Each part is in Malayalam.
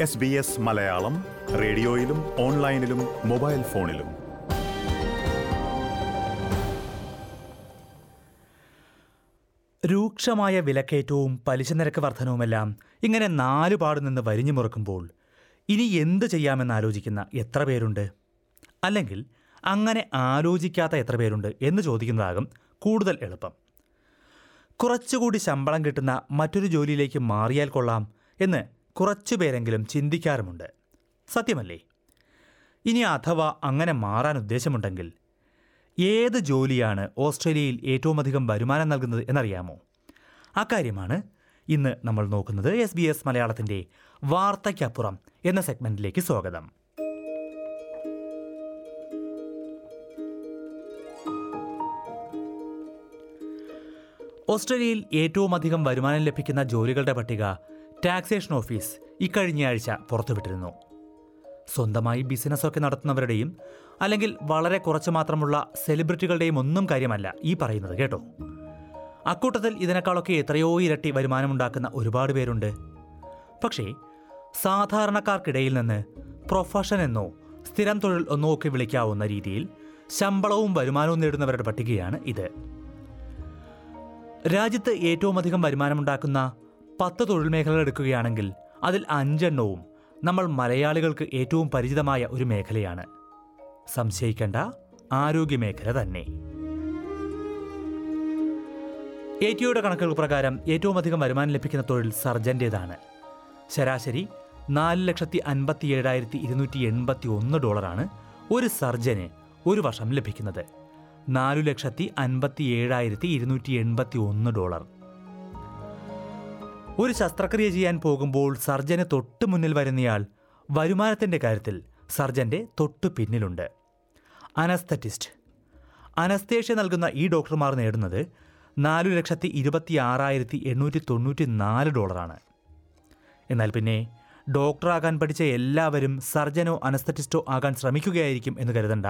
എസ് ബി എസ് മലയാളം റേഡിയോയിലും ഓൺലൈനിലും മൊബൈൽ ഫോണിലും. രൂക്ഷമായ വിലക്കയറ്റവും പലിശ നിരക്ക് വർധനവുമെല്ലാം ഇങ്ങനെ നാലുപാടു നിന്ന് വരിഞ്ഞു മുറുക്കുമ്പോൾ ഇനി എന്ത് ചെയ്യാമെന്ന് ആലോചിക്കുന്ന എത്ര പേരുണ്ട്? അല്ലെങ്കിൽ അങ്ങനെ ആലോചിക്കാത്ത എത്ര പേരുണ്ട് എന്ന് ചോദിക്കുന്നതാകും കൂടുതൽ എളുപ്പം. കുറച്ചുകൂടി ശമ്പളം കിട്ടുന്ന മറ്റൊരു ജോലിയിലേക്ക് മാറിയാൽ കൊള്ളാം എന്ന് കുറച്ചു പേരെങ്കിലും ചിന്തിക്കാറുമുണ്ട്. സത്യമല്ലേ? ഇനി അഥവാ അങ്ങനെ മാറാൻ ഉദ്ദേശമുണ്ടെങ്കിൽ ഏത് ജോലിയാണ് ഓസ്ട്രേലിയയിൽ ഏറ്റവും അധികം വരുമാനം നൽകുന്നത് എന്നറിയാമോ? അക്കാര്യമാണ് ഇന്ന് നമ്മൾ നോക്കുന്നത് എസ് ബി എസ് മലയാളത്തിന്റെ വാർത്തയ്ക്കപ്പുറം എന്ന സെഗ്മെന്റിലേക്ക് സ്വാഗതം. ഓസ്ട്രേലിയയിൽ ഏറ്റവും അധികം വരുമാനം ലഭിക്കുന്ന ജോലികളുടെ പട്ടിക ടാക്സേഷൻ ഓഫീസ് ഇക്കഴിഞ്ഞയാഴ്ച പുറത്തുവിട്ടിരുന്നു. സ്വന്തമായി ബിസിനസ്സൊക്കെ നടത്തുന്നവരുടെയും അല്ലെങ്കിൽ വളരെ കുറച്ച് മാത്രമുള്ള സെലിബ്രിറ്റികളുടെയും ഒന്നും കാര്യമല്ല ഈ പറയുന്നത് കേട്ടോ. അക്കൂട്ടത്തിൽ ഇതിനേക്കാളൊക്കെ എത്രയോ ഇരട്ടി വരുമാനമുണ്ടാക്കുന്ന ഒരുപാട് പേരുണ്ട്. പക്ഷേ സാധാരണക്കാർക്കിടയിൽ നിന്ന് പ്രൊഫഷൻ എന്നോ സ്ഥിരം തൊഴിൽ എന്നോ ഒക്കെ വിളിക്കാവുന്ന രീതിയിൽ ശമ്പളവും വരുമാനവും നേടുന്നവരുടെ പട്ടികയാണ് ഇത്. രാജ്യത്ത് ഏറ്റവും അധികം വരുമാനമുണ്ടാക്കുന്ന പത്ത് തൊഴിൽ മേഖലകൾ എടുക്കുകയാണെങ്കിൽ അതിൽ അഞ്ചെണ്ണവും നമ്മൾ മലയാളികൾക്ക് ഏറ്റവും പരിചിതമായ ഒരു മേഖലയാണ്. സംശയിക്കേണ്ട ആരോഗ്യമേഖല തന്നെ. എ ടിയുടെ കണക്കുകൾ പ്രകാരം ഏറ്റവും അധികം വരുമാനം ലഭിക്കുന്ന തൊഴിൽ സർജന്റേതാണ്. ശരാശരി നാല് ലക്ഷത്തി അൻപത്തി ഏഴായിരത്തി ഇരുന്നൂറ്റി എൺപത്തി ഒന്ന് ഡോളറാണ് ഒരു സർജന് ഒരു വർഷം ലഭിക്കുന്നത്. നാലു ലക്ഷത്തി അൻപത്തി ഏഴായിരത്തി ഇരുന്നൂറ്റി എൺപത്തി ഒന്ന് ഡോളർ. ഒരു ശസ്ത്രക്രിയ ചെയ്യാൻ പോകുമ്പോൾ സർജന് തൊട്ട് മുന്നിൽ വരുന്നയാൾ വരുമാനത്തിന്റെ കാര്യത്തിൽ സർജന്റെ തൊട്ടു പിന്നിലുണ്ട്. അനസ്തറ്റിസ്റ്റ്. അനസ്തേഷ്യ നൽകുന്ന ഈ ഡോക്ടർമാർ നേടുന്നത് നാലു ലക്ഷത്തി ഇരുപത്തി ആറായിരത്തി എണ്ണൂറ്റി തൊണ്ണൂറ്റി നാല് ഡോളറാണ്. എന്നാൽ പിന്നെ ഡോക്ടറാകാൻ പഠിച്ച എല്ലാവരും സർജനോ അനസ്തറ്റിസ്റ്റോ ആകാൻ ശ്രമിക്കുകയായിരിക്കും എന്ന് കരുതണ്ട.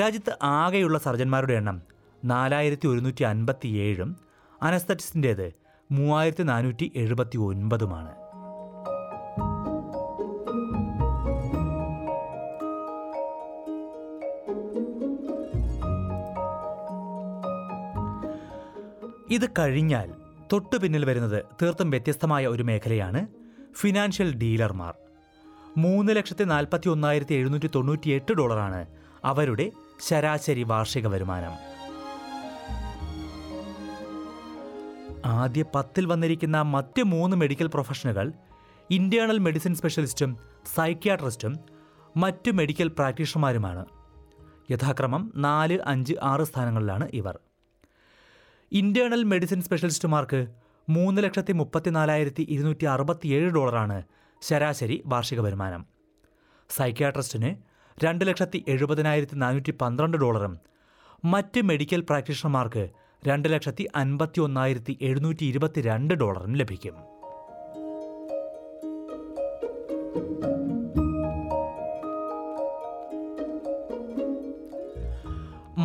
രാജ്യത്ത് ആകെയുള്ള സർജന്മാരുടെ എണ്ണം നാലായിരത്തി ഒരുന്നൂറ്റി അൻപത്തി ഏഴും അനസ്തറ്റിസ്റ്റിന്റേത് മൂവായിരത്തി നാനൂറ്റി എഴുപത്തി ഒൻപതുമാണ് ഇത് കഴിഞ്ഞാൽ തൊട്ടു പിന്നിൽ വരുന്നത് തീർത്തും വ്യത്യസ്തമായ ഒരു മേഖലയാണ് ഫിനാൻഷ്യൽ ഡീലർമാർ. മൂന്ന് ലക്ഷത്തി നാൽപ്പത്തി ഒന്നായിരത്തി എഴുന്നൂറ്റി തൊണ്ണൂറ്റി എട്ട് ഡോളറാണ് അവരുടെ ശരാശരി വാർഷിക വരുമാനം. ആദ്യ പത്തിൽ വന്നിരിക്കുന്ന മറ്റ് മൂന്ന് മെഡിക്കൽ പ്രൊഫഷനുകൾ ഇന്റേണൽ മെഡിസിൻ സ്പെഷ്യലിസ്റ്റും സൈക്യാട്രിസ്റ്റും മറ്റ് മെഡിക്കൽ പ്രാക്ടീഷണർമാരുമാണ്. യഥാക്രമം നാല് അഞ്ച് ആറ് സ്ഥാനങ്ങളിലാണ് ഇവർ. ഇന്റേണൽ മെഡിസിൻ സ്പെഷ്യലിസ്റ്റുമാർക്ക് മൂന്ന് ലക്ഷത്തി മുപ്പത്തിനാലായിരത്തി ഇരുന്നൂറ്റി അറുപത്തിയേഴ് ഡോളറാണ് ശരാശരി വാർഷിക വരുമാനം. സൈക്യാട്രിസ്റ്റിന് രണ്ട് ലക്ഷത്തി എഴുപതിനായിരത്തി നാനൂറ്റി പന്ത്രണ്ട് ഡോളറും മറ്റ് മെഡിക്കൽ പ്രാക്ടീഷണർമാർക്ക് രണ്ട് ലക്ഷത്തി അൻപത്തി ഒന്നായിരത്തി എഴുന്നൂറ്റി ഇരുപത്തി രണ്ട് ഡോളറും ലഭിക്കും.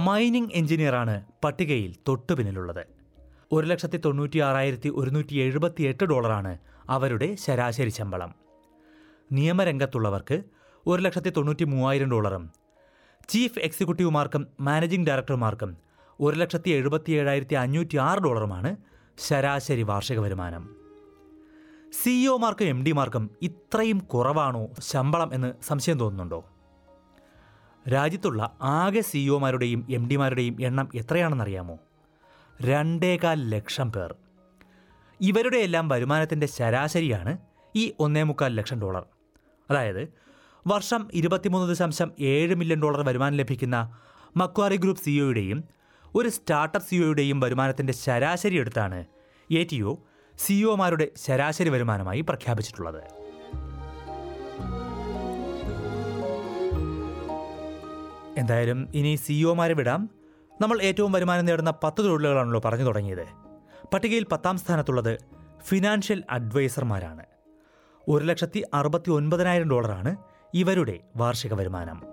മൈനിങ് എഞ്ചിനീയറാണ് പട്ടികയിൽ തൊട്ടുപിന്നിലുള്ളത്. ഒരു ലക്ഷത്തി തൊണ്ണൂറ്റി ആറായിരത്തി ഒരുന്നൂറ്റി എഴുപത്തി എട്ട് ഡോളറാണ് അവരുടെ ശരാശരി ശമ്പളം. നിയമരംഗത്തുള്ളവർക്ക് ഒരു ലക്ഷത്തി തൊണ്ണൂറ്റി മൂവായിരം ഡോളറും ചീഫ് എക്സിക്യൂട്ടീവുമാർക്കും മാനേജിംഗ് ഡയറക്ടർമാർക്കും ഒരു ലക്ഷത്തി എഴുപത്തി ഏഴായിരത്തി അഞ്ഞൂറ്റി ആറ് ഡോളറുമാണ് ശരാശരി വാർഷിക വരുമാനം. സിഇഒമാർക്കും എം ഡിമാർക്കും ഇത്രയും കുറവാണോ ശമ്പളം എന്ന് സംശയം തോന്നുന്നുണ്ടോ? രാജ്യത്തുള്ള ആകെ സിഇഒമാരുടെയും എം ഡിമാരുടെയും എണ്ണം എത്രയാണെന്നറിയാമോ? രണ്ടേകാൽ ലക്ഷം പേർ. ഇവരുടെ എല്ലാം വരുമാനത്തിന്റെ ശരാശരിയാണ് ഈ ഒന്നേ മുക്കാൽ ലക്ഷം ഡോളർ. അതായത് വർഷം ഇരുപത്തിമൂന്ന് ദശാംശം ഏഴ് മില്യൺ ഡോളർ വരുമാനം ലഭിക്കുന്ന മക്വാറി ഗ്രൂപ്പ് സിഇഒയുടെയും ഒരു സ്റ്റാർട്ടപ്പ് സിഇഒയുടെയും വരുമാനത്തിന്റെ ശരാശരി എടുത്താണ് എ ടി ഒ സിഇഒമാരുടെ ശരാശരി വരുമാനമായി പ്രഖ്യാപിച്ചിട്ടുള്ളത്. എന്തായാലും ഇനി സിഇഒമാരെ വിടാം. നമ്മൾ ഏറ്റവും വരുമാനം നേടുന്ന പത്ത് തൊഴിലുകളാണല്ലോ പറഞ്ഞു തുടങ്ങിയത്. പട്ടികയിൽ പത്താം സ്ഥാനത്തുള്ളത് ഫിനാൻഷ്യൽ അഡ്വൈസർമാരാണ്. ഒരു ലക്ഷത്തി അറുപത്തി ഒൻപതിനായിരം ഡോളറാണ് ഇവരുടെ വാർഷിക വരുമാനം.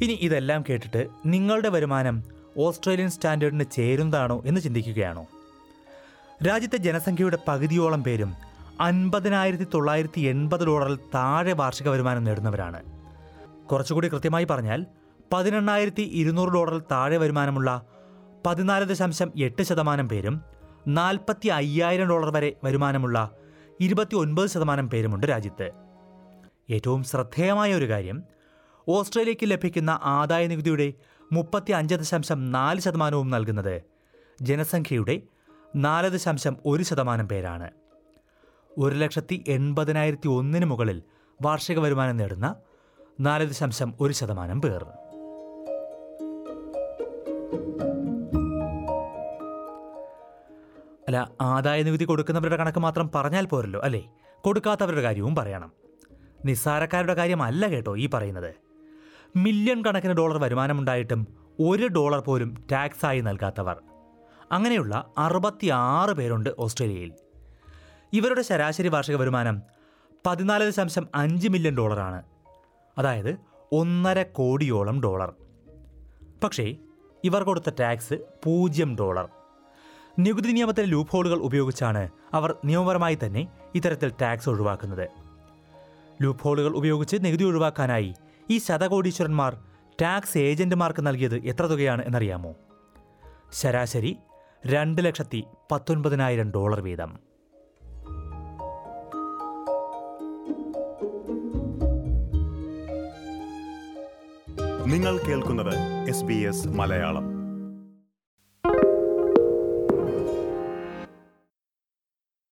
ഇനി ഇതെല്ലാം കേട്ടിട്ട് നിങ്ങളുടെ വരുമാനം ഓസ്ട്രേലിയൻ സ്റ്റാൻഡേർഡിന് ചേരുന്നതാണോ എന്ന് ചിന്തിക്കുകയാണോ? രാജ്യത്തെ ജനസംഖ്യയുടെ പകുതിയോളം പേരും അൻപതിനായിരത്തി തൊള്ളായിരത്തി എൺപത് ഡോളറിൽ താഴെ വാർഷിക വരുമാനം നേടുന്നവരാണ്. കുറച്ചുകൂടി കൃത്യമായി പറഞ്ഞാൽ പതിനെണ്ണായിരത്തി ഇരുന്നൂറ് ഡോളറിൽ താഴെ വരുമാനമുള്ള പതിനാല് ദശാംശം എട്ട് ശതമാനം പേരും നാൽപ്പത്തി അയ്യായിരം ഡോളർ വരെ വരുമാനമുള്ള ഇരുപത്തി ഒൻപത് ശതമാനം പേരുമുണ്ട് രാജ്യത്ത്. ഏറ്റവും ശ്രദ്ധേയമായ ഒരു കാര്യം ഓസ്ട്രേലിയയ്ക്ക് ലഭിക്കുന്ന ആദായ നികുതിയുടെ മുപ്പത്തി അഞ്ച് ദശാംശം നാല് ശതമാനവും നൽകുന്നത് ജനസംഖ്യയുടെ നാല് ദശാംശം ഒരു ശതമാനം പേരാണ്. ഒരു ലക്ഷത്തി എൺപതിനായിരത്തി ഒന്നിന് മുകളിൽ വാർഷിക വരുമാനം നേടുന്ന നാല് ദശാംശം ഒരു ശതമാനം പേർ. അല്ല ആദായ നികുതി കൊടുക്കുന്നവരുടെ കണക്ക് മാത്രം പറഞ്ഞാൽ പോരല്ലോ അല്ലേ? കൊടുക്കാത്തവരുടെ കാര്യവും പറയണം. നിസ്സാരക്കാരുടെ കാര്യമല്ല കേട്ടോ ഈ പറയുന്നത്. മില്യൺ കണക്കിന് ഡോളർ വരുമാനമുണ്ടായിട്ടും ഒരു ഡോളർ പോലും ടാക്സായി നൽകാത്തവർ. അങ്ങനെയുള്ള അറുപത്തി ആറ് പേരുണ്ട് ഓസ്ട്രേലിയയിൽ. ഇവരുടെ ശരാശരി വാർഷിക വരുമാനം പതിനാല് ദശാംശം അഞ്ച് മില്യൺ ഡോളറാണ്. അതായത് ഒന്നര കോടിയോളം ഡോളർ. പക്ഷേ ഇവർ കൊടുത്ത ടാക്സ് പൂജ്യം ഡോളർ. നികുതി നിയമത്തിലെ ലൂപ്പ് ഹോളുകൾ ഉപയോഗിച്ചാണ് അവർ നിയമപരമായി തന്നെ ഇത്തരത്തിൽ ടാക്സ് ഒഴിവാക്കുന്നത്. ലൂപ്പ് ഹോളുകൾ ഉപയോഗിച്ച് നികുതി ഒഴിവാക്കാനായി ഈ ശതകോടീശ്വരന്മാർ ടാക്സ് ഏജന്റുമാർക്ക് നൽകിയത് എത്ര തുകയാണ് എന്നറിയാമോ? ശരാശരി രണ്ട് ലക്ഷത്തി പത്തൊൻപതിനായിരം ഡോളർ വീതം. നിങ്ങൾ കേൾക്കുന്നത് എസ് ബി എസ് മലയാളം.